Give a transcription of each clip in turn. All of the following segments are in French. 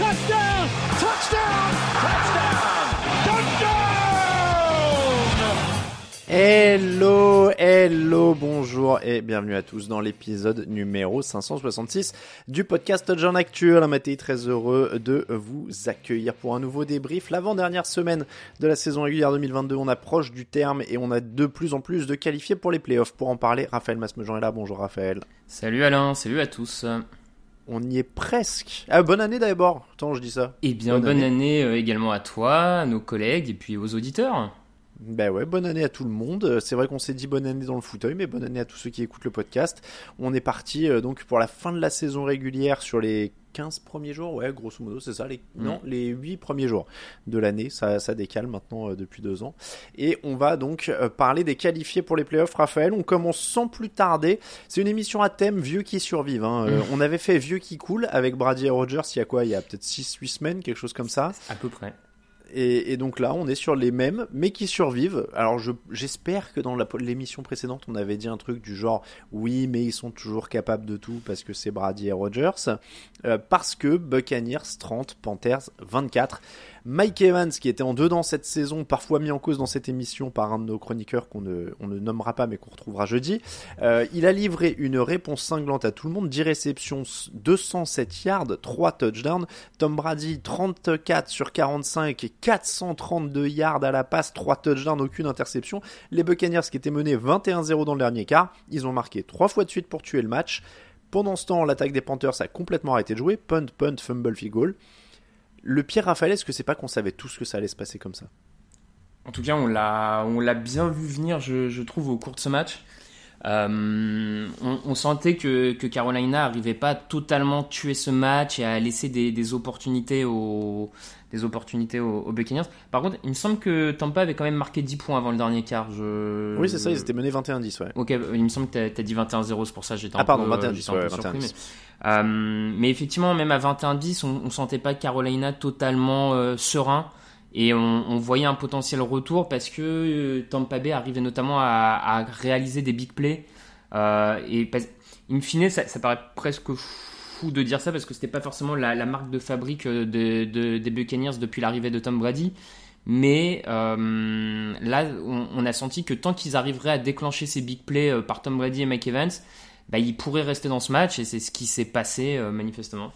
Touchdown. Touchdown. Touchdown. Touchdown. Hello, hello, bonjour et bienvenue à tous dans l'épisode numéro 566 du podcast Touchdown Actuel. Maté très heureux de vous accueillir pour un nouveau débrief. L'avant-dernière semaine de la saison régulière 2022, on approche du terme et on a de plus en plus de qualifiés pour les playoffs. Pour en parler, Raphaël Masmejean est là. Bonjour Raphaël. Salut Alain, salut à tous. On y est presque. Ah, bonne année d'abord. Attends, je dis ça. Eh bien, bonne, année, euh, également à toi, à nos collègues et puis aux auditeurs. Ben ouais, bonne année à tout le monde. C'est vrai qu'on s'est dit bonne année dans le fauteuil, mais bonne année à tous ceux qui écoutent le podcast. On est parti euh, donc pour la fin de la saison régulière sur les 15 premiers jours, ouais, grosso modo, c'est ça, les, Mm. non, les 8 premiers jours de l'année, ça, ça décale maintenant euh, depuis deux ans. Et on va donc euh, parler des qualifiés pour les playoffs, Raphaël. On commence sans plus tarder. C'est une émission à thème vieux qui survivent. hein. Euh, Mm. On avait fait vieux qui coule avec Brady et Rogers il y a quoi? Il y a peut-être 6-8 semaines, quelque chose comme ça. À peu près. Et, et donc là, on est sur les mêmes, mais qui survivent. Alors je- j'espère que dans l'émission précédente, on avait dit un truc du genre oui, mais ils sont toujours capables de tout parce que c'est Brady et Rogers. Euh, parce que Buccaneers 30, Panthers 24. Mike Evans, qui était en dedans cette saison, parfois mis en cause dans cette émission par un de nos chroniqueurs qu'on ne, nommera pas mais qu'on retrouvera jeudi, euh, il a livré une réponse cinglante à tout le monde, 10 réceptions, 207 yards, 3 touchdowns, Tom Brady 34 sur 45 et 432 yards à la passe, 3 touchdowns, aucune interception. Les Buccaneers qui étaient menés 21-0 dans le dernier quart, ils ont marqué 3 fois de suite pour tuer le match. Pendant ce temps, l'attaque des Panthers a complètement arrêté de jouer, punt, punt, fumble, field goal. Le pire, Raphaël, est-ce que c'est pas qu'on savait tous que ça allait se passer comme ça? En tout cas, on l'a, on l'a bien vu venir, je trouve, au cours de ce match. Euh, on, on sentait que, que Carolina arrivait pas à totalement tuer ce match et à laisser des, des opportunités aux, des opportunités aux, aux Buccaneers. Par contre, il me semble que Tampa avait quand même marqué 10 points avant le dernier quart. Je... Oui, c'est ça, ils étaient menés 21-10, ouais. Ok, il me semble que t'as as dit 21-0, c'est pour ça que j'étais un Ah, pardon, peu, 21-10, j'étais un peu ouais, surpris, 21-10. mais- Euh, mais effectivement, même à 21-10, on, on sentait pas Carolina totalement euh, serein et on, on voyait un potentiel retour parce que euh, Tampa Bay arrivait notamment à, à réaliser des big plays. Euh, et in fine, ça, ça paraît presque fou de dire ça parce que c'était pas forcément la, la marque de fabrique euh, de, de- des Buccaneers depuis l'arrivée de Tom Brady. Mais euh, là, on, on a senti que tant qu'ils arriveraient à déclencher ces big plays euh, par Tom Brady et Mike Evans, bah, ils pourraient rester dans ce match et c'est ce qui s'est passé euh, manifestement.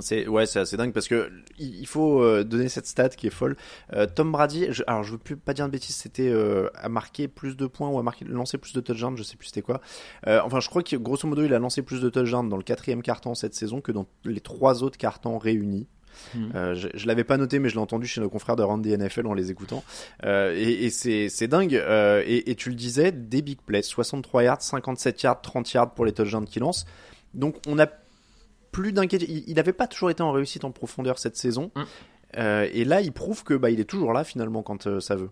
C'est ouais, c'est assez dingue parce que il faut euh, donner cette stat qui est folle. Euh, Tom Brady, je, alors je veux plus pas dire de bêtises, c'était euh, à marquer plus de points ou à marquer lancer plus de touchdowns, je sais plus c'était quoi. Euh, enfin, je crois que grosso modo, il a lancé plus de touchdowns dans le quatrième carton cette saison que dans les trois autres cartons réunis. Mhm. Euh, je, je l'avais pas noté, mais je l'ai entendu chez nos confrères de Randy NFL en les écoutant. Euh, et et c'est c'est dingue. Euh, et, et tu le disais, des big plays, 63 yards, 57 yards, 30 yards pour les touchdowns qu'il lance. Donc on a plus d'inquiétude. Il n'avait pas toujours été en réussite en profondeur cette saison. Mm. et là, il prouve que bah, il est toujours là finalement quand ça veut.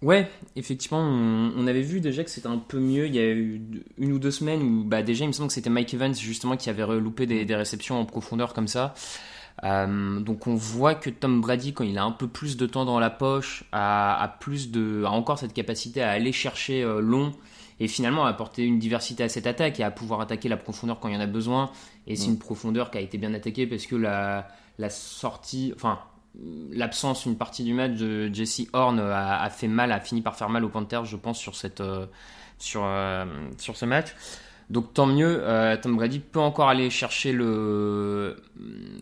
Ouais, effectivement, on, avait vu déjà que c'était un peu mieux. Il y a eu une ou deux semaines où, bah, déjà, il me semble que c'était Mike Evans justement qui avait loupé des, des réceptions en profondeur comme ça. Euh, donc on voit que Tom Brady, quand il a un peu plus de temps dans la poche, a, plus de, a encore cette capacité à aller chercher euh, long et finalement à apporter une diversité à cette attaque et à pouvoir attaquer la profondeur quand il y en a besoin. Et c'est mm. une profondeur qui a été bien attaquée parce que la, la sortie, enfin l'absence une partie du match de Jesse Horn a, fait mal, a fini par faire mal aux Panthers, je pense, sur, cette, euh, sur, euh, sur ce match. Donc tant mieux, euh, Tom Brady peut encore aller chercher le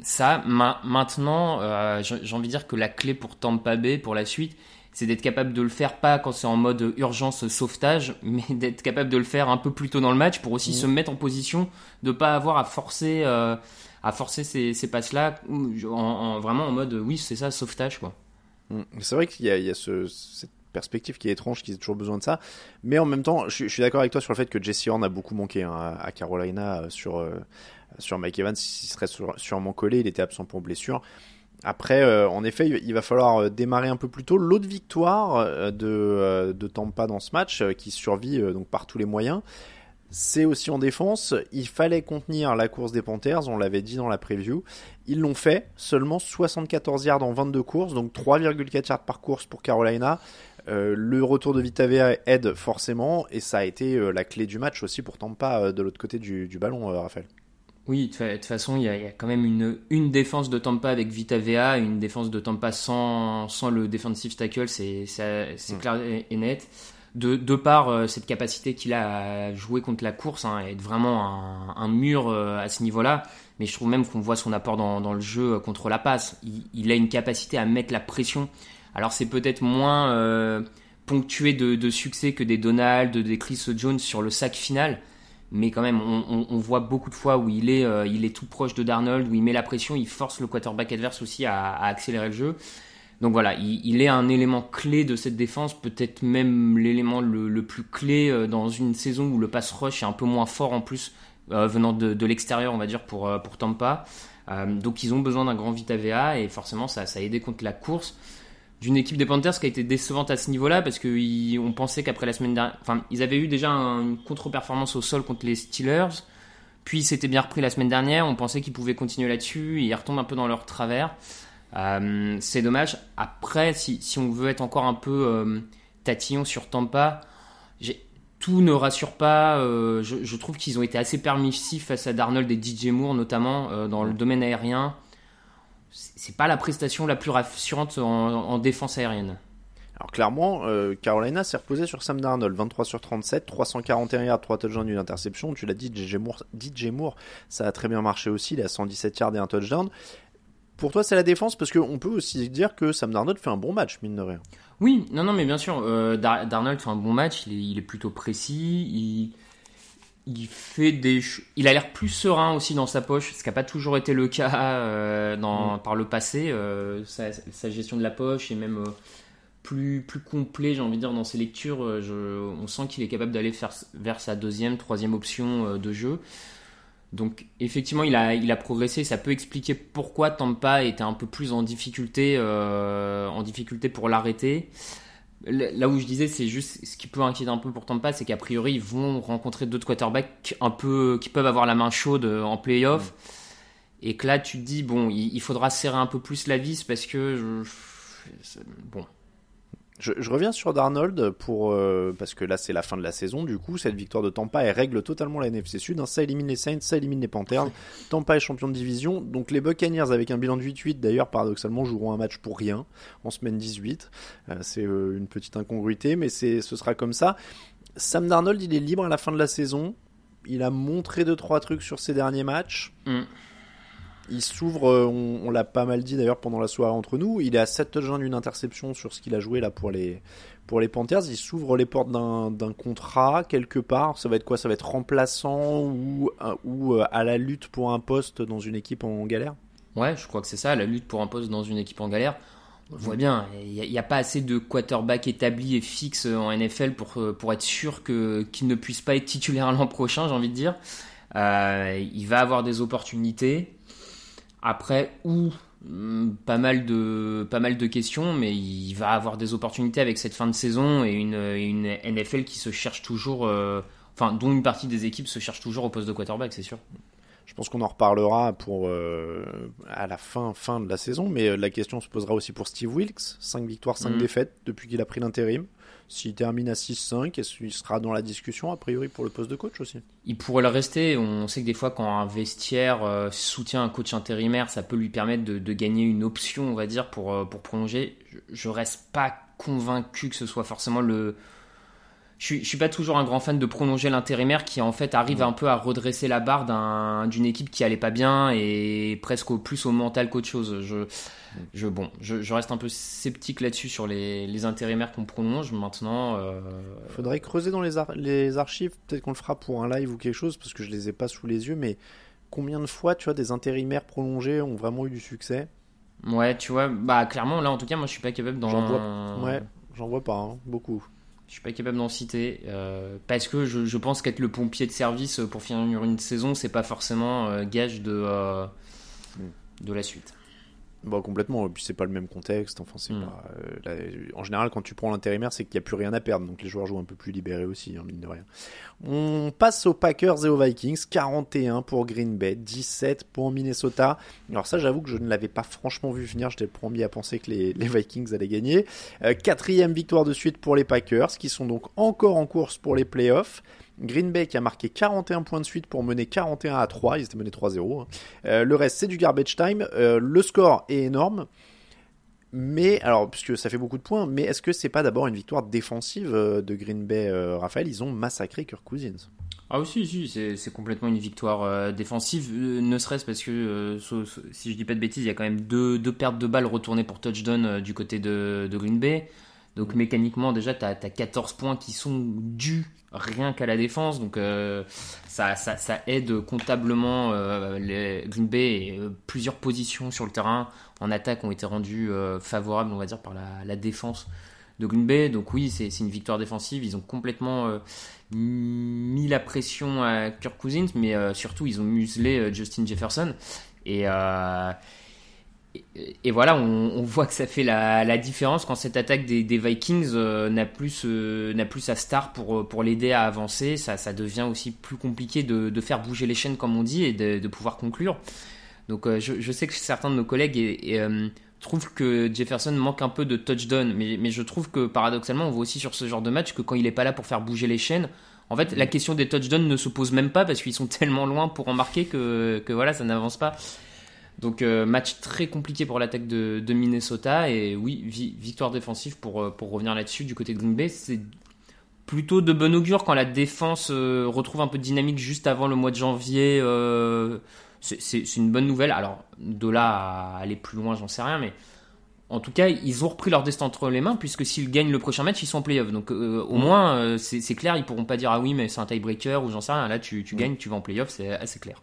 ça. maintenant, j'ai envie de dire que la clé pour Tampa Bay pour la suite, c'est d'être capable de le faire pas quand c'est en mode urgence sauvetage, mais d'être capable de le faire un peu plus tôt dans le match pour aussi mmh. se mettre en position de pas avoir à forcer à forcer ces, ces passes-là, en, vraiment en mode oui, c'est ça, sauvetage. quoi. Mm. C'est vrai qu'il y a, il y a ce, cette perspective qui est étrange, qui a toujours besoin de ça. Mais en même temps, je, suis d'accord avec toi sur le fait que Jesse Horn a beaucoup manqué hein, à Carolina euh, sur, euh, sur Mike Evans. Il serait sûrement collé, il était absent pour blessure. Après, euh, en effet, il va falloir démarrer un peu plus tôt. L'autre victoire de, de Tampa dans ce match, qui survit donc par tous les moyens, c'est aussi en défense. Il fallait contenir la course des Panthers, on l'avait dit dans la preview. Ils l'ont fait, seulement 74 yards en 22 courses, donc 3,4 yards par course pour Carolina. Euh, le retour de Vitavea aide forcément, et ça a été euh, la clé du match aussi pour Tampa euh, de l'autre côté du, ballon, Raphaël. Oui, de toute façon, il y, a, quand même une, une défense de Tampa avec Vitavea, une défense de Tampa sans, sans le defensive tackle, c'est mm. clair et net de, de par euh, cette capacité qu'il a à jouer contre la course hein, être vraiment un, mur euh, à ce niveau-là. Mais je trouve même qu'on voit son apport dans, le jeu euh, contre la passe. Il, a une capacité à mettre la pression. Alors c'est peut-être moins ponctué de, succès que des Donald, des Chris Jones sur le sac final. Mais quand même, on, voit beaucoup de fois où il est, il est tout proche de Darnold, où il met la pression, il force le quarterback adverse aussi à, accélérer le jeu. Donc voilà, il, est un élément clé de cette défense, peut-être même l'élément le, plus clé euh, dans une saison où le pass rush est un peu moins fort en plus, euh, venant de, l'extérieur, on va dire, pour, euh, pour Tampa. donc ils ont besoin d'un grand Vita et forcément ça, ça a aidé contre la course d'une équipe des Panthers qui a été décevante à ce niveau-là parce qu'on pensait qu'après la semaine dernière, enfin ils avaient eu déjà une contre-performance au sol contre les Steelers, puis c'était bien repris la semaine dernière, on pensait qu'ils pouvaient continuer là-dessus, ils retombent un peu dans leur travers. Euh, c'est dommage. Après, si, si, on veut être encore un peu euh, tatillon sur Tampa, tout ne rassure pas. Euh, je, trouve qu'ils ont été assez permissifs face à Darnold et DJ Moore, notamment dans le domaine aérien. C'est pas la prestation la plus rassurante en, défense aérienne. Alors clairement, Carolina s'est reposée sur Sam Darnold, 23 sur 37, 341 yards, 3 touchdowns, une interception. Tu l'as dit, DJ Moore, DJ Moore, ça a très bien marché aussi, il a 117 yards et un touchdown. Pour toi, c'est la défense? Parce qu'on peut aussi dire que Sam Darnold fait un bon match, mine de rien. Oui, non, non, mais bien sûr, euh, Darnold fait un bon match. Il est, plutôt précis. Il, fait des, il a l'air plus serein aussi dans sa poche, ce qui n'a pas toujours été le cas euh, dans, mm. par le passé. Euh, sa, gestion de la poche est même plus, plus complet, j'ai envie de dire, dans ses lectures. on sent qu'il est capable d'aller vers sa deuxième, troisième option de jeu. Donc effectivement, il a, il a progressé. Ça peut expliquer pourquoi Tampa était un peu plus en difficulté, euh, en difficulté pour l'arrêter. Là où je disais, c'est juste ce qui peut inquiéter un peu pour Tampa, c'est qu'a priori ils vont rencontrer d'autres quarterbacks un peu qui peuvent avoir la main chaude en playoff. Et que là, tu te dis bon, il, faudra serrer un peu plus la vis parce que bon, je, reviens sur Darnold pour euh, parce que là c'est la fin de la saison. Du coup, cette victoire de Tampa elle règle totalement la NFC Sud. Hein. Ça élimine les Saints, ça élimine les Panthers. Tampa est champion de division. Donc les Buccaneers avec un bilan de 8-8 d'ailleurs paradoxalement joueront un match pour rien en semaine 18. Euh, c'est euh, une petite incongruité, mais c'est ce sera comme ça. Sam Darnold il est libre à la fin de la saison. Il a montré deux trois trucs sur ses derniers matchs. Mm. Il s'ouvre, euh, on, l'a pas mal dit d'ailleurs pendant la soirée entre nous, il est à 7 touchdowns d'une interception sur ce qu'il a joué là pour les, pour les Panthers. Il s'ouvre les portes d'un contrat quelque part. Ça va être quoi? Ça va être remplaçant ou, euh, ou euh, à la lutte pour un poste dans une équipe en galère? Ouais, je crois que c'est ça, la lutte pour un poste dans une équipe en galère. On voit bien, il n'y a, pas assez de quarterback établi et fixe en NFL pour, pour être sûr qu'il ne puisse pas être titulaire l'an prochain, j'ai envie de dire. il va avoir des opportunités. Après, où Hmm, pas mal de pas mal de questions, mais il va avoir des opportunités avec cette fin de saison et une, une NFL qui se cherche toujours, euh, enfin dont une partie des équipes se cherche toujours au poste de quarterback, c'est sûr. Je pense qu'on en reparlera pour euh, à la fin fin de la saison, mais euh, la question se posera aussi pour Steve Wilkes. 5 victoires, 5 mm. défaites depuis qu'il a pris l'intérim. S'il termine à 6-5, est-ce qu'il sera dans la discussion a priori pour le poste de coach aussi? Il pourrait le rester. On sait que des fois, quand un vestiaire euh, soutient un coach intérimaire, ça peut lui permettre de, gagner une option, on va dire, pour, pour prolonger. Je, je reste pas convaincu que ce soit forcément le, je suis, suis pas toujours un grand fan de prolonger l'intérimaire qui en fait arrive un peu à redresser la barre d'une équipe qui allait pas bien et presque au plus au mental qu'autre chose. Je, je, bon, je, reste un peu sceptique là-dessus sur les, les intérimaires qu'on prolonge maintenant. Euh... Faudrait creuser dans les, les archives, peut-être qu'on le fera pour un live ou quelque chose parce que je les ai pas sous les yeux, mais combien de fois tu vois des intérimaires prolongés ont vraiment eu du succès? Ouais, tu vois, bah clairement là en tout cas moi je suis pas capable d'en. J'en vois, ouais, j'en vois pas hein, beaucoup. Je suis pas capable d'en citer euh, parce que je, je pense qu'être le pompier de service pour finir une saison, c'est pas forcément euh, gage de, euh, de la suite. Bon, complètement. Et puis c'est pas le même contexte. Enfin, c'est hmm. euh, en général, quand tu prends l'intérimaire, c'est qu'il n'y a plus rien à perdre. Donc les joueurs jouent un peu plus libérés aussi, en hein, mine de rien. On passe aux Packers et aux Vikings. 41 pour Green Bay, 17 pour Minnesota. Alors ça, j'avoue que je ne l'avais pas franchement vu venir. J'étais le premier à penser que les, Vikings allaient gagner. Euh, quatrième victoire de suite pour les Packers, qui sont donc encore en course pour les playoffs. Green Bay qui a marqué 41 points de suite pour mener 41 à 3. Ils étaient menés 3-0. Hein. Euh, le reste, c'est du garbage time. Euh, le score est énorme. Mais, alors, puisque ça fait beaucoup de points, mais est-ce que c'est pas d'abord une victoire défensive euh, de Green Bay, Raphaël? Ils ont massacré Kirk Cousins. Ah oui, si, c'est complètement une victoire défensive, ne serait-ce parce que, si je dis pas de bêtises, il y a quand même deux, pertes de balles retournées pour touchdown du côté de, de Green Bay. Donc mécaniquement déjà tu as, 14 points qui sont dus rien qu'à la défense. Donc euh, ça, ça, ça, aide comptablement euh, les Green Bay et euh, plusieurs positions sur le terrain en attaque ont été rendues favorables on va dire par la, la, défense de Green Bay. Donc oui c'est une victoire défensive. Ils ont complètement mis la pression à Kirk Cousins mais surtout ils ont muselé Justin Jefferson. Et, et, voilà, on, voit que ça fait la, différence quand cette attaque des, Vikings euh, n'a plus, n'a plus sa star pour, euh, pour l'aider à avancer. Ça, devient aussi plus compliqué de, faire bouger les chaînes, comme on dit, et de, pouvoir conclure. Donc euh, je, sais que certains de nos collègues trouvent que Jefferson manque un peu de touchdown, mais, mais je trouve que paradoxalement, on voit aussi sur ce genre de match que quand il n'est pas là pour faire bouger les chaînes, en fait, la question des touchdowns ne se pose même pas parce qu'ils sont tellement loin pour en marquer que, que voilà, ça n'avance pas. Donc euh, match très compliqué pour l'attaque de, Minnesota et oui, victoire défensive pour, euh, pour revenir là-dessus du côté de Green Bay. C'est plutôt de bon augure quand la défense euh, retrouve un peu de dynamique juste avant le mois de janvier. c'est une bonne nouvelle. Alors de là à aller plus loin, j'en sais rien, mais en tout cas, ils ont repris leur destin entre les mains puisque s'ils gagnent le prochain match, ils sont en playoff. Donc au moins, c'est clair, ils pourront pas dire ah oui, mais c'est un tiebreaker ou j'en sais rien. Là, tu, tu gagnes, tu vas en playoff, c'est assez clair.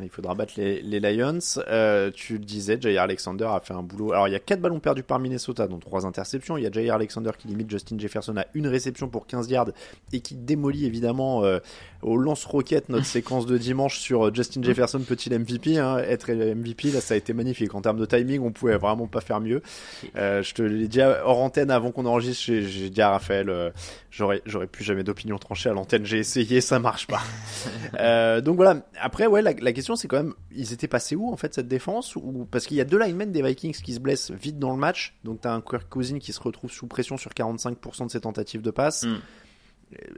Il faudra battre les, Lions. Euh, tu le disais, Jair Alexander a fait un boulot. Alors, il y a 4 ballons perdus par Minnesota, dont 3 interceptions. Il y a Jair Alexander qui limite Justin Jefferson à une réception pour 15 yards et qui démolit évidemment euh, au lance-roquette notre séquence de dimanche sur euh, Justin Jefferson, petit MVP. Hein. Être MVP, là, ça a été magnifique. En termes de timing, on pouvait vraiment pas faire mieux. je te l'ai dit hors antenne avant qu'on enregistre. J'ai dit à Raphaël, j'aurais, j'aurais plus jamais d'opinion tranchée à l'antenne. J'ai essayé, ça marche pas. donc voilà. Après, ouais, la, la question c'est quand même, ils étaient passés où en fait cette défense? Ou parce qu'il y a deux linemen des Vikings qui se blessent vite dans le match, donc t'as un Kirk Cousin qui se retrouve sous pression sur 45% de ses tentatives de passe. Hmm.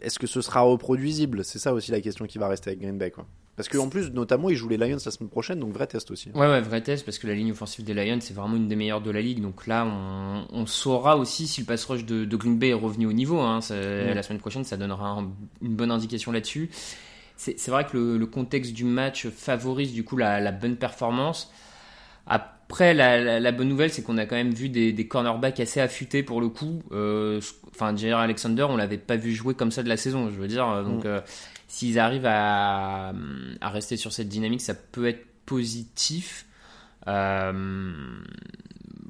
Est-ce que ce sera reproduisible? C'est ça aussi la question qui va rester avec Green Bay quoi. Parce qu'en plus, notamment, ils jouent les Lions la semaine prochaine, donc vrai test aussi. Ouais, ouais, vrai test, parce que la ligne offensive des Lions, c'est vraiment une des meilleures de la ligue. Donc là, on, saura aussi si le pass rush de, Green Bay est revenu au niveau. Hein. La semaine prochaine, ça donnera une bonne indication là-dessus c'est vrai que le, contexte du match favorise du coup la, bonne performance. Après, la, bonne nouvelle, c'est qu'on a quand même vu des, cornerbacks assez affûtés pour le coup. Euh, enfin, Jair Alexander, on l'avait pas vu jouer comme ça de la saison, je veux dire. Donc, mm. euh, s'ils arrivent à, rester sur cette dynamique, ça peut être positif. Euh,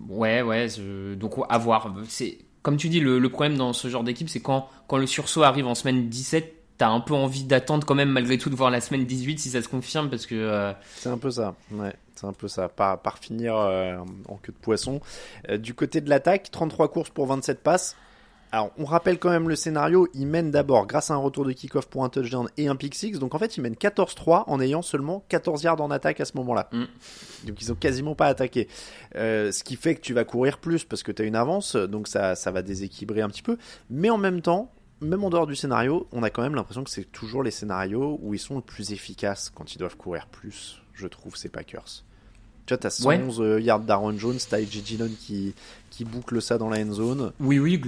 ouais, ouais. donc, à voir. C'est comme tu dis, le, problème dans ce genre d'équipe, c'est quand, quand le sursaut arrive en semaine 17 t'as un peu envie d'attendre quand même malgré tout de voir la semaine 18 si ça se confirme parce que. Euh, c'est un peu ça, ouais. C'est un peu ça, par, par finir euh, en queue de poisson. Euh, du côté de l'attaque, 33 courses pour 27 passes. Alors, on rappelle quand même le scénario. Il mène d'abord grâce à un retour de kick-off pour un touchdown et un pick six. Donc, en fait, il mène 14-3 en ayant seulement 14 yards en attaque à ce moment-là. Mm. Donc, ils ont quasiment pas attaqué. ce qui fait que tu vas courir plus parce que tu as une avance. Donc, ça, ça va déséquilibrer un petit peu. Mais en même temps, même en dehors du scénario, on a quand même l'impression que c'est toujours les scénarios où ils sont le plus efficaces quand ils doivent courir plus, je trouve, ces Packers. Tu vois, t'as 111 euh, yards d'Aaron Jones, t'as AJ Dillon qui, qui boucle ça dans la end zone. Oui, oui,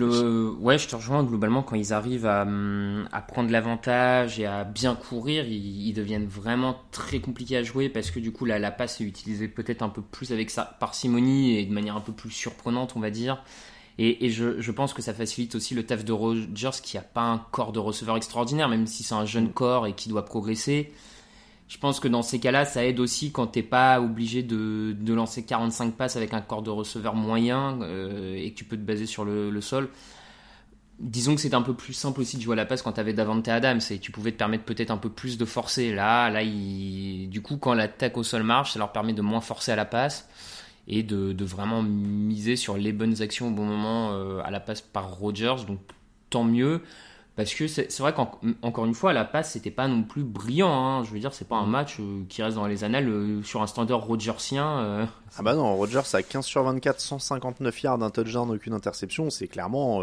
ouais, je te rejoins. Globalement, quand ils arrivent à, hum, à prendre l'avantage et à bien courir, ils, deviennent vraiment très compliqués à jouer parce que du coup, la, la passe est utilisée peut-être un peu plus avec sa parcimonie et de manière un peu plus surprenante, on va dire. Et, je, pense que ça facilite aussi le taf de Rogers qui n'a pas un corps de receveur extraordinaire, même si c'est un jeune corps et qui doit progresser. Je pense que dans ces cas-là, ça aide aussi quand t'es pas obligé de, lancer 45 passes avec un corps de receveur moyen euh, et que tu peux te baser sur le, sol. Disons que c'est un peu plus simple aussi de jouer à la passe quand tu avais Davante Adams et tu pouvais te permettre peut-être un peu plus de forcer. Là, là, du coup, quand l'attaque au sol marche, ça leur permet de moins forcer à la passe et de, vraiment miser sur les bonnes actions au bon moment euh, à la passe par Rogers. Donc tant mieux. Parce que c'est vrai qu'encore une fois, à la passe, c'était pas non plus brillant. Hein. Je veux dire, c'est pas un match euh, qui reste dans les annales euh, sur un standard rogersien. Ah bah non, Rogers a 15 sur 24, 159 yards, un touchdown, aucune interception. C'est clairement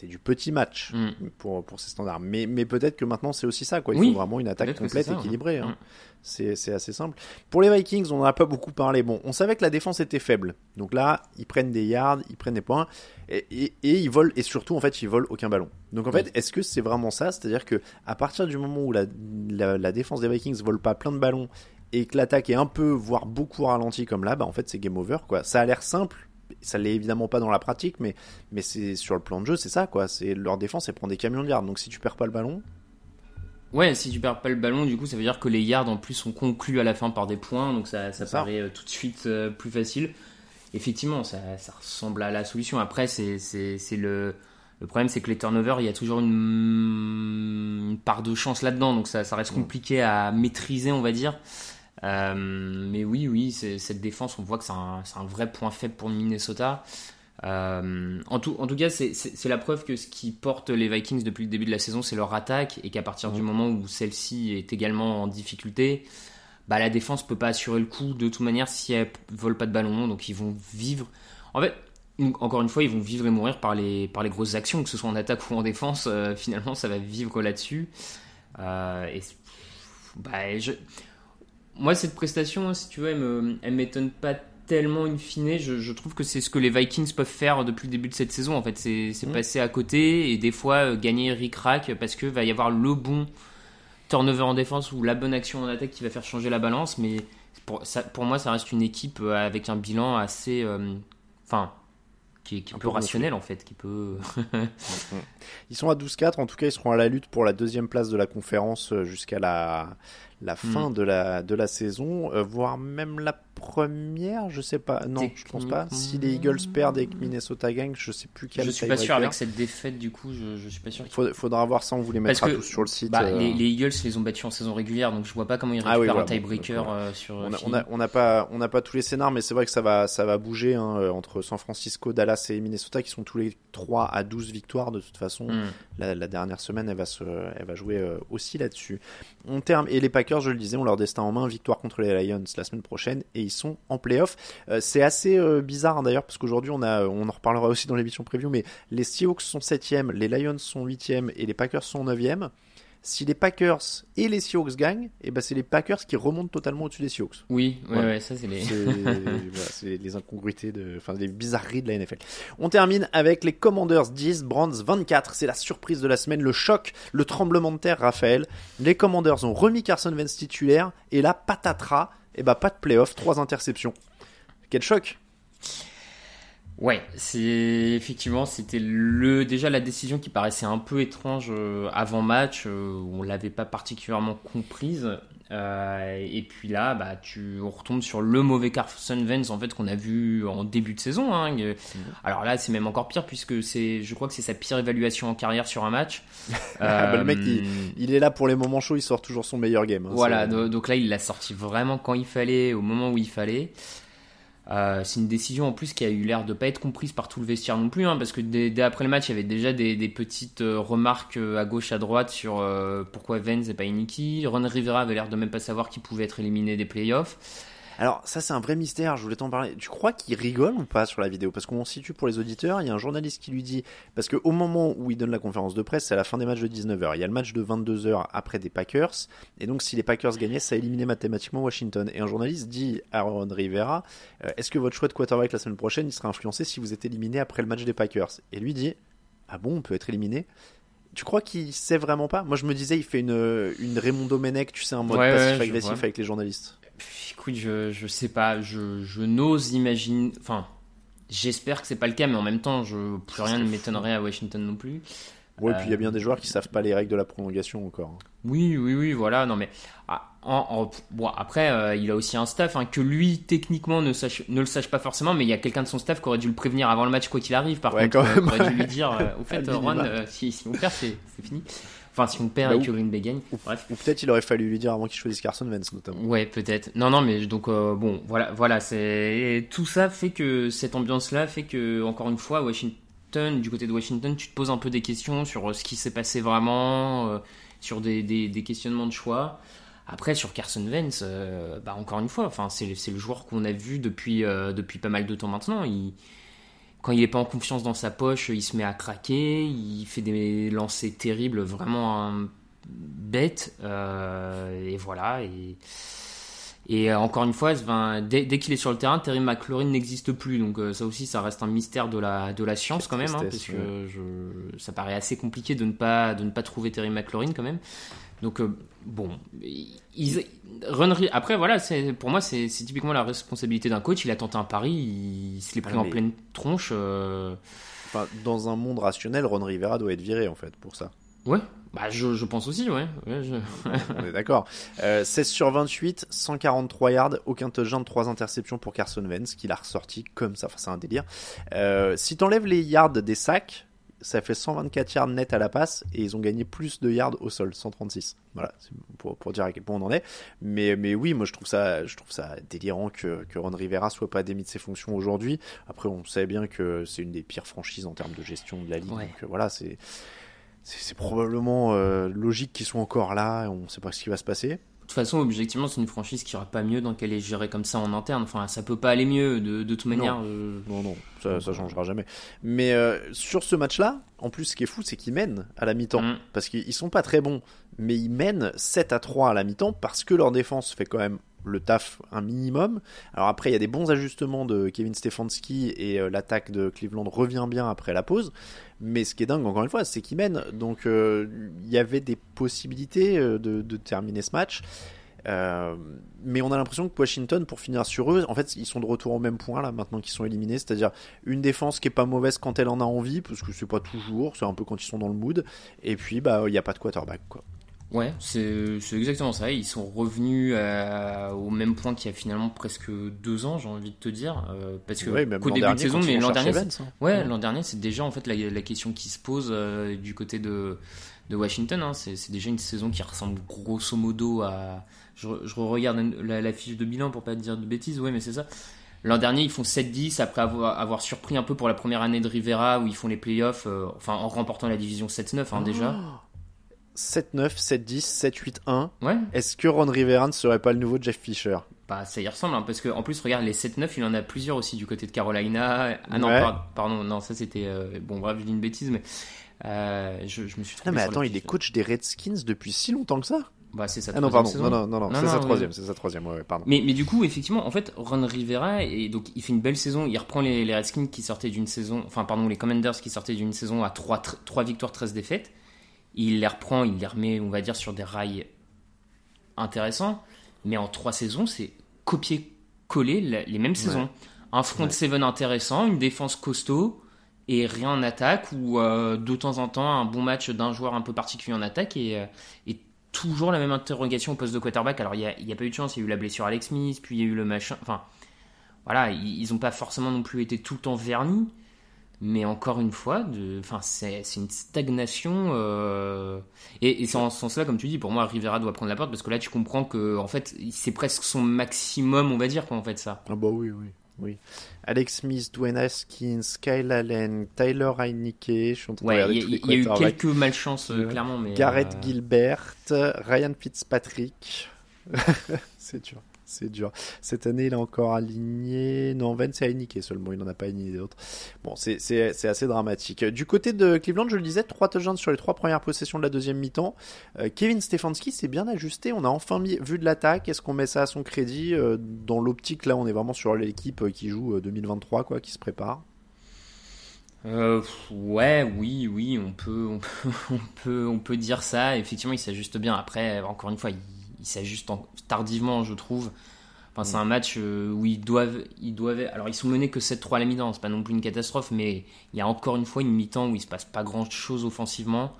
c'est du petit match mm. pour, pour ces standards. Mais, mais peut-être que maintenant c'est aussi ça, quoi. Il faut vraiment une attaque complète, équilibrée. Hein. Mm. C'est assez simple. Pour les Vikings, on n'en a pas beaucoup parlé. Bon, on savait que la défense était faible. Donc là, ils prennent des yards, ils prennent des points. Et, et, ils volent, et surtout, en fait, ils volent aucun ballon. Donc en fait, est-ce que c'est vraiment ça? C'est-à-dire que à partir du moment où la, la, défense des Vikings vole pas plein de ballons et que l'attaque est un peu, voire beaucoup ralentie comme là, bah en fait c'est game over quoi. Ça a l'air simple, ça l'est évidemment pas dans la pratique, mais, mais c'est sur le plan de jeu, c'est ça quoi. C'est leur défense, c'est prendre des camions de yards. Donc si tu perds pas le ballon. Ouais, si tu perds pas le ballon, du coup, ça veut dire que les yards en plus sont conclus à la fin par des points, donc ça, ça paraît euh, tout de suite euh, plus facile. Effectivement, ça, ça, ressemble à la solution. Après, c'est le, le problème, c'est que les turnovers, il y a toujours une, une part de chance là-dedans, donc ça, ça reste compliqué à maîtriser, on va dire. Euh, mais oui, oui, cette défense, on voit que c'est un, un, vrai point faible pour Minnesota. Euh, en, tout, en tout cas, c'est la preuve que ce qui porte les Vikings depuis le début de la saison, c'est leur attaque, et qu'à partir du moment où celle-ci est également en difficulté, bah, la défense peut pas assurer le coup de toute manière si elle vole pas de ballon, donc ils vont vivre. En fait, encore une fois, ils vont vivre et mourir par les, par les grosses actions, que ce soit en attaque ou en défense. Euh, finalement, ça va vivre là-dessus. et bah, je, moi, cette prestation, si tu veux, elle m'étonne pas tellement in fine. Je, trouve que c'est ce que les Vikings peuvent faire depuis le début de cette saison. En fait, c'est mmh. passer à côté et des fois euh, gagner ric-rac parce que va y avoir le bon turnover en défense ou la bonne action en attaque qui va faire changer la balance. Mais pour, ça, pour moi, ça reste une équipe euh, avec un bilan assez. Euh, enfin, qui, est un peu rationnel en fait, qui peut. ils sont à 12-4, en tout cas ils seront à la lutte pour la deuxième place de la conférence jusqu'à la, la fin mm. de, la, de la saison, euh, voire même la première, je sais pas. Non, je pense pas. Si les Eagles perdent et que Minnesota gagne, je sais plus quel. Je suis pas sûr avec cette défaite du coup, je, je suis pas sûr. Il faudra voir ça, on vous les mettra tous sur le site. Bah, euh. les, Eagles les ont battus en saison régulière, donc je vois pas comment ils ah récupèrent un tiebreaker euh, sur. On n'a pas, on pas tous les scénars, mais c'est vrai que ça va, ça va bouger hein, entre San Francisco, Dallas et Minnesota qui sont tous les 3 à 12 victoires de toute façon. Mm. La, dernière semaine, elle va, se, elle va jouer aussi là-dessus. On terme et les Packers, je le disais, ont leur destin en main, victoire contre les Lions la semaine prochaine et ils sont en playoff. Euh, c'est assez euh, bizarre hein, d'ailleurs parce qu'aujourd'hui on en reparlera aussi dans l'émission preview, mais les Seahawks sont 7 les Lions sont 8 et les Packers sont 9 si les Packers et les Seahawks gagnent, et eh ben c'est les Packers qui remontent totalement au-dessus des Seahawks. Oui, ouais, ça c'est les... c'est les incongruités, de, enfin les bizarreries de la NFL. On termine avec les Commanders 10, Brands 24. C'est la surprise de la semaine, le choc, le tremblement de terre, Raphaël. Les Commanders ont remis Carson Wentz titulaire, et là, patatras, et eh ben pas de playoff, trois interceptions. Quel choc Ouais, c'est effectivement c'était le déjà la décision qui paraissait un peu étrange euh, avant match, euh, on l'avait pas particulièrement comprise. et puis là, bah, tu retombes sur le mauvais Carson Vance en fait qu'on a vu en début de saison. Hein. Mhm. Alors là, c'est même encore pire puisque c'est, je crois que c'est sa pire évaluation en carrière sur un match. Bah, le mec, il, est là pour les moments chauds, il sort toujours son meilleur game. Hein. voilà, donc là, il l'a sorti vraiment quand il fallait, au moment où il fallait. Euh, c'est une décision en plus qui a eu l'air de pas être comprise par tout le vestiaire non plus, hein, parce que dès, après le match, il y avait déjà des, petites euh, remarques euh, à gauche, à droite sur pourquoi Vance et pas Iniki. Ron Rivera avait l'air de même pas savoir qu'il pouvait être éliminé des playoffs. Alors ça c'est un vrai mystère, je voulais t'en parler. Tu crois qu'il rigole ou pas sur la vidéo? Parce qu'on situe pour les auditeurs, il y a un journaliste qui lui dit, parce qu'au moment où il donne la conférence de presse, c'est à la fin des matchs de 19h, il y a le match de 22h après des Packers, et donc si les Packers gagnaient, ça éliminait mathématiquement Washington. Et un journaliste dit à Ron Rivera, euh, est-ce que votre choix de quarterback la semaine prochaine, il sera influencé si vous êtes éliminé après le match des Packers? Et lui dit, ah bon, on peut être éliminé? Tu crois qu'il sait vraiment pas? Moi, je me disais, il fait une, une Raymond Domenech, tu sais, un mode passif-agressif avec les journalistes. Écoute, je, je sais pas, je, je n'ose imaginer. Enfin, j'espère que c'est pas le cas, mais en même temps, je, plus rien ne m'étonnerait à Washington non plus. Ouais, et puis il y a bien des joueurs qui savent pas les règles de la prolongation encore. Oui, oui, oui, voilà. Non, mais ah, en, bon, après, euh, il a aussi un staff hein, que lui, techniquement, ne, sache, ne le sache pas forcément, mais il y a quelqu'un de son staff qui aurait dû le prévenir avant le match, quoi qu'il arrive. Par contre, euh, aurait dû lui dire euh, Au fait, Ron, si, si, on perd, c'est fini. Enfin, si on perd bah, et que Green Bay gagne. Bref. Ou peut-être il aurait fallu lui dire avant qu'il choisisse Carson Wentz, notamment. Ouais, peut-être. Non, non, mais donc, bon, voilà, voilà c'est tout ça fait que cette ambiance-là fait que, encore une fois, Washington du côté de Washington, tu te poses un peu des questions sur euh, ce qui s'est passé vraiment, euh, sur des, des, questionnements de choix. Après, sur Carson Wentz, euh, bah, encore une fois, enfin, c'est, le joueur qu'on a vu depuis, depuis pas mal de temps maintenant. Il, quand il n'est pas en confiance dans sa poche, il se met à craquer, il fait des lancers terribles, vraiment bêtes. et voilà. Et et euh, encore une fois, dès, qu'il est sur le terrain, Terry McLaurin n'existe plus. Donc euh, ça aussi, ça reste un mystère de la, de la science quand même, hein, parce que ça paraît assez compliqué de ne pas, de ne pas trouver Terry McLaurin quand même. Donc euh, bon, après voilà, pour moi c'est typiquement la responsabilité d'un coach. Il a tenté un pari, il, se l'est pris ah, en pleine tronche. dans un monde rationnel, Ron Rivera doit être viré en fait pour ça. Ouais, bah, je, pense aussi, ouais. On est d'accord. 16 euh, sur 28, 143 yards, aucun touchdown, 3 interceptions pour Carson Wentz, qui l'a ressorti comme ça. Enfin, c'est un délire. Euh, si t'enlèves les yards des sacs, ça fait 124 yards net à la passe et ils ont gagné plus de yards au sol, 136. Voilà, pour, pour dire à quel point on en est. Mais, mais oui, moi je trouve ça, je trouve ça délirant que, que Ron Rivera soit pas démis de ses fonctions aujourd'hui. Après, on sait bien que c'est une des pires franchises en termes de gestion de la ligue. Donc euh, voilà, c'est c'est probablement euh, logique qu'ils soient encore là, on ne sait pas ce qui va se passer. De toute façon, objectivement, c'est une franchise qui ira pas mieux dans qu'elle est gérée comme ça en interne. Enfin, ça peut pas aller mieux de, toute manière. Non, euh, non, ça, ça changera jamais. Mais euh, sur ce match-là, en plus, ce qui est fou, c'est qu'ils mènent à la mi-temps. Mm. Parce qu'ils sont pas très bons, mais ils mènent 7 à 3 à la mi-temps parce que leur défense fait quand même le taf un minimum. Alors après, il y a des bons ajustements de Kevin Stefanski et euh, l'attaque de Cleveland revient bien après la pause. Mais ce qui est dingue, encore une fois, c'est qu'ils mènent. Donc euh, il y avait des possibilités euh, de, terminer ce match. mais on a l'impression que Washington, pour finir sur eux, en fait, ils sont de retour au même point là maintenant qu'ils sont éliminés, c'est-à-dire une défense qui est pas mauvaise quand elle en a envie, parce que c'est pas toujours, c'est un peu quand ils sont dans le mood, et puis bah il n'y a pas de quarterback quoi. Ouais, c'est exactement ça. Ils sont revenus euh, au même point qu'il y a finalement presque deux ans, j'ai envie de te dire, euh, parce que qu'au début de saison, mais l'an dernier, hein. ouais, l'an dernier, c'est déjà en fait la, question qui se pose euh, du côté de, de Washington. Hein. C'est déjà une saison qui ressemble grosso modo à. Je, regarde la, fiche de bilan pour pas te dire de bêtises, ouais, mais c'est ça. L'an dernier, ils font 7-10 après avoir, avoir, surpris un peu pour la première année de Rivera où ils font les playoffs, enfin en remportant la division 7-9 hein, déjà. 7-9, 7-10, 7-8-1. Ouais. Est-ce que Ron Rivera ne serait pas le nouveau Jeff Fisher? Bah, ça y ressemble, hein, parce qu'en plus, regarde, les 7-9, il en a plusieurs aussi du côté de Carolina. Ah non, pardon, non, ça c'était. Euh, bon, bref, je dis une bêtise, mais euh, je, me suis Non, mais attends, il est coach des Redskins depuis si longtemps que ça? Bah, c'est sa ah non, pardon, non, non, non, non, c'est sa troisième, c'est sa troisième, ouais, pardon. Mais, mais du coup, effectivement, en fait, Ron Rivera, et donc, il fait une belle saison, il reprend les, les Redskins qui sortaient d'une saison, enfin, pardon, les Commanders qui sortaient d'une saison à 3, 3 victoires, 13 défaites il les reprend, il les remet, on va dire, sur des rails intéressants. Mais en trois saisons, c'est copier-coller les mêmes saisons. Un front de seven intéressant, une défense costaud et rien en attaque ou euh, de temps en temps un bon match d'un joueur un peu particulier en attaque et, euh, toujours la même interrogation au poste de quarterback. Alors, il n'y a, pas eu de chance, il y a eu la blessure Alex Smith, puis il y a eu le machin. Enfin, voilà, ils n'ont pas forcément non plus été tout le temps vernis. Mais encore une fois, c'est une stagnation. Euh, et, c'est en ce sens-là, comme tu dis, pour moi, Rivera doit prendre la porte parce que là, tu comprends que en fait, c'est presque son maximum, on va dire, quoi, en fait, ça. Ah bah oui, oui. Oui. Alex Smith, Dwayne Haskins, Kyle Allen, Tyler Heineke, je suis en train de Il y, a eu quelques malchances, euh, clairement. Mais Garrett euh, Gilbert, Ryan Fitzpatrick. c'est dur. C'est dur. Cette année, il a encore aligné. Non, Vance a niqué seulement. Il n'en a pas aligné d'autres. Bon, c'est assez dramatique. Du côté de Cleveland, je le disais, trois touchdowns sur les trois premières possessions de la deuxième mi-temps. Euh, Kevin Stefanski s'est bien ajusté. On a enfin vu de l'attaque. Est-ce qu'on met ça à son crédit euh, Dans l'optique, là, on est vraiment sur l'équipe qui joue 2023, euh, quoi, qui se prépare? ouais, oui, oui, on peut, on peut dire ça. Effectivement, il s'ajuste bien. Après, encore une fois, il ils s'ajustent tardivement, je trouve. Enfin, c'est mm. un match euh, où ils doivent, ils doivent. Alors, ils sont menés que 7-3 à la mi-temps, c'est pas non plus une catastrophe, mais il y a encore une fois une mi-temps où il se passe pas grand-chose offensivement.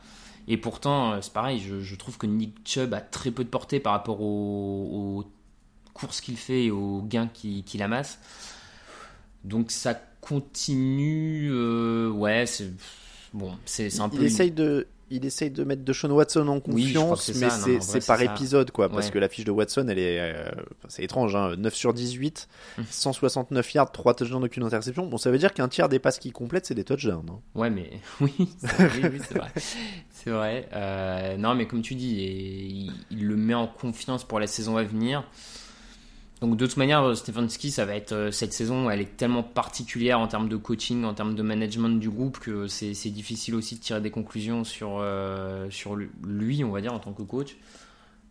Et pourtant, euh, c'est pareil, je, trouve que Nick Chubb a très peu de portée par rapport aux, courses qu'il fait et aux gains qu'il amasse. Donc, ça continue. Euh, ouais, c'est. Bon, c'est un peu. Il essaye de il essaye de mettre de Sean Watson en confiance, mais c'est par épisode, quoi, parce que la fiche de Watson, elle est, euh, c'est étrange, hein, 9 sur 18, 169 hum. yards, 3 touchdowns, aucune interception. Bon, ça veut dire qu'un tiers des passes qu'il complète, c'est des touchdowns. Hein. Ouais, mais oui, c'est vrai. c'est vrai. Euh, non, mais comme tu dis, il, le met en confiance pour la saison à venir. Donc de toute manière, euh, Stefanski, ça va euh, cette saison, elle est tellement particulière en termes de coaching, en termes de management du groupe que c'est difficile aussi de tirer des conclusions sur, euh, lui, on va dire, en tant que coach.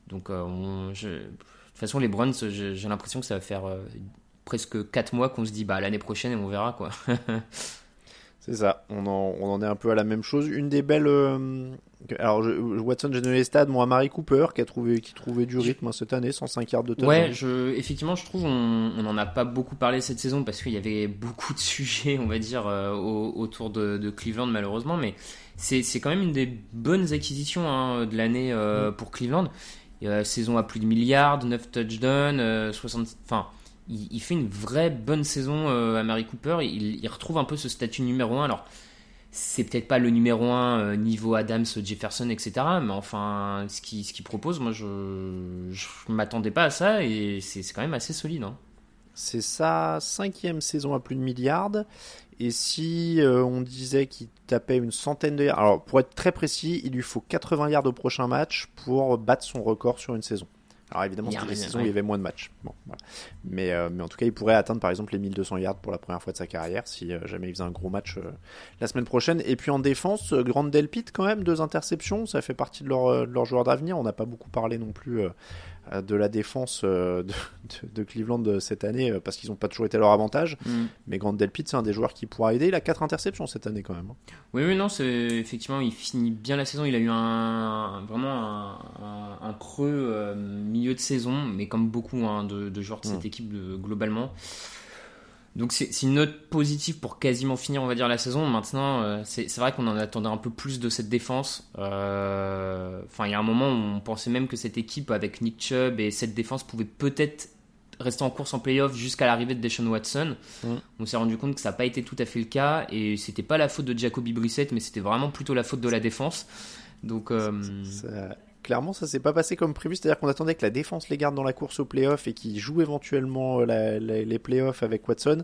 Donc de toute façon, les Browns, j'ai l'impression que ça va faire presque 4 mois qu'on se dit bah l'année prochaine et on verra quoi. C'est ça, on en, on en, est un peu à la même chose. Une des belles. Euh, alors, je, Watson, j'ai donné les stades, moi, Marie Cooper, qui, a trouvé, qui trouvait du rythme hein, cette année, 105 yards de temps. Ouais, je, effectivement, je trouve on n'en a pas beaucoup parlé cette saison parce qu'il y avait beaucoup de sujets, on va dire, euh, autour de, Cleveland, malheureusement. Mais c'est quand même une des bonnes acquisitions hein, de l'année euh, mm. pour Cleveland. saison à plus de milliards, 9 touchdowns, 60. Enfin il, fait une vraie bonne saison euh, à Mary Cooper. Il, retrouve un peu ce statut numéro 1. Alors, c'est peut-être pas le numéro 1 euh, niveau Adams, Jefferson, etc. Mais enfin, ce qu'il ce propose, moi, je ne m'attendais pas à ça et c'est quand même assez solide. Hein. C'est sa cinquième saison à plus de milliards. Et si euh, on disait qu'il tapait une centaine de yards, alors pour être très précis, il lui faut 80 yards au prochain match pour battre son record sur une saison. Alors évidemment, c'était des saisons où il y avait moins de matchs. Bon, mais, euh, mais en tout cas, il pourrait atteindre par exemple les 1200 yards pour la première fois de sa carrière si euh, jamais il faisait un gros match euh, la semaine prochaine. Et puis en défense, Grande Delpit quand même, deux interceptions, ça fait partie de leur, de leur joueur d'avenir. On n'a pas beaucoup parlé non plus euh, de la défense euh, de, Cleveland cette année euh, parce qu'ils n'ont pas toujours été à leur avantage. Mm. Mais Grant Delpit, c'est un des joueurs qui pourra aider. Il a 4 interceptions cette année quand même. Hein. Oui, oui, non, c'est effectivement, il finit bien la saison. Il a eu un, vraiment un, creux milieu de saison, mais comme beaucoup hein, de, joueurs de cette mm. équipe globalement. Donc c'est une note positive pour quasiment finir, on va dire, la saison. Maintenant, euh, c'est vrai qu'on en attendait un peu plus de cette défense. Euh, enfin, il y a un moment où on pensait même que cette équipe avec Nick Chubb et cette défense pouvait peut-être rester en course en playoff jusqu'à l'arrivée de Deshaun Watson. On s'est rendu compte que ça n'a pas été tout à fait le cas et c'était pas la faute de Jacoby Brissett, mais c'était vraiment plutôt la faute de la défense. Donc, euh, clairement, ça s'est pas passé comme prévu. C'est-à-dire qu'on attendait que la défense les garde dans la course aux playoffs et qu'ils jouent éventuellement euh, les playoffs avec Watson.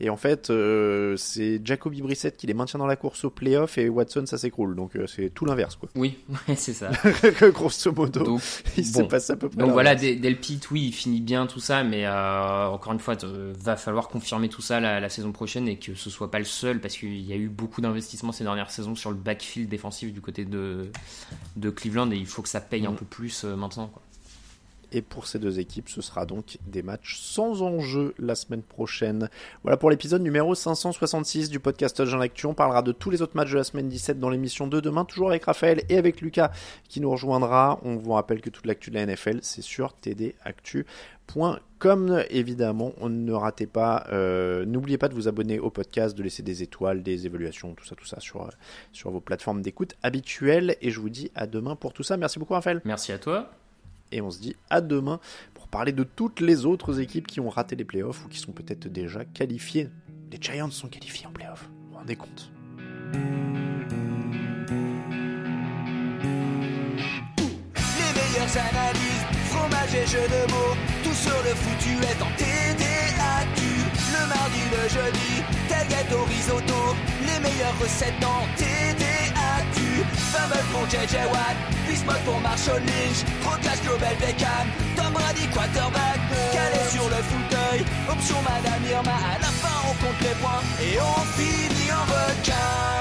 Et en fait, euh, c'est Jacoby Brissett qui les maintient dans la course aux playoffs et Watson, ça s'écroule. Donc euh, c'est tout l'inverse, quoi. Oui, c'est ça. Grosso modo, Donc, il s'est passé à peu près. Donc voilà, Delpit, oui, il finit bien tout ça, mais encore une fois, va falloir confirmer tout ça la, saison prochaine et que ce soit pas le seul parce qu'il y a eu beaucoup d'investissements ces dernières saisons sur le backfield défensif du côté de, de Cleveland et il faut que ça paye un mm. peu plus euh, maintenant. Quoi. Et pour ces deux équipes, ce sera donc des matchs sans enjeu la semaine prochaine. Voilà pour l'épisode numéro 566 du podcast Jean Actu. On parlera de tous les autres matchs de la semaine 17 dans l'émission de demain, toujours avec Raphaël et avec Lucas qui nous rejoindra. On vous rappelle que toute l'actu de la NFL, c'est sur tdactu.com. Évidemment, ne ratez pas, euh, n'oubliez pas de vous abonner au podcast, de laisser des étoiles, des évaluations, tout ça, tout ça sur, sur vos plateformes d'écoute habituelles. Et je vous dis à demain pour tout ça. Merci beaucoup, Raphaël. Merci à toi. Et on se dit à demain pour parler de toutes les autres équipes qui ont raté les playoffs ou qui sont peut-être déjà qualifiées. Les Giants sont qualifiés en playoffs, vous vous rendez compte? Les meilleures analyses, fromage et jeux de mots, tout sur le foutu est en TDAQ. Le mardi, le jeudi, tailgate au risotto, les meilleures recettes en TDAQ. Pour JJ Watt, Bismuth pour Marshall Lynch, Proclash Global Beckham, Tom Brady quarterback, sur le fauteuil, option Madame Irma, à la fin on compte les points et on finit en requin.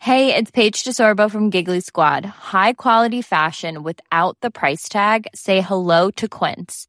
Hey, it's Paige DeSorbo from Giggly Squad. High quality fashion without the price tag. Say hello to Quince.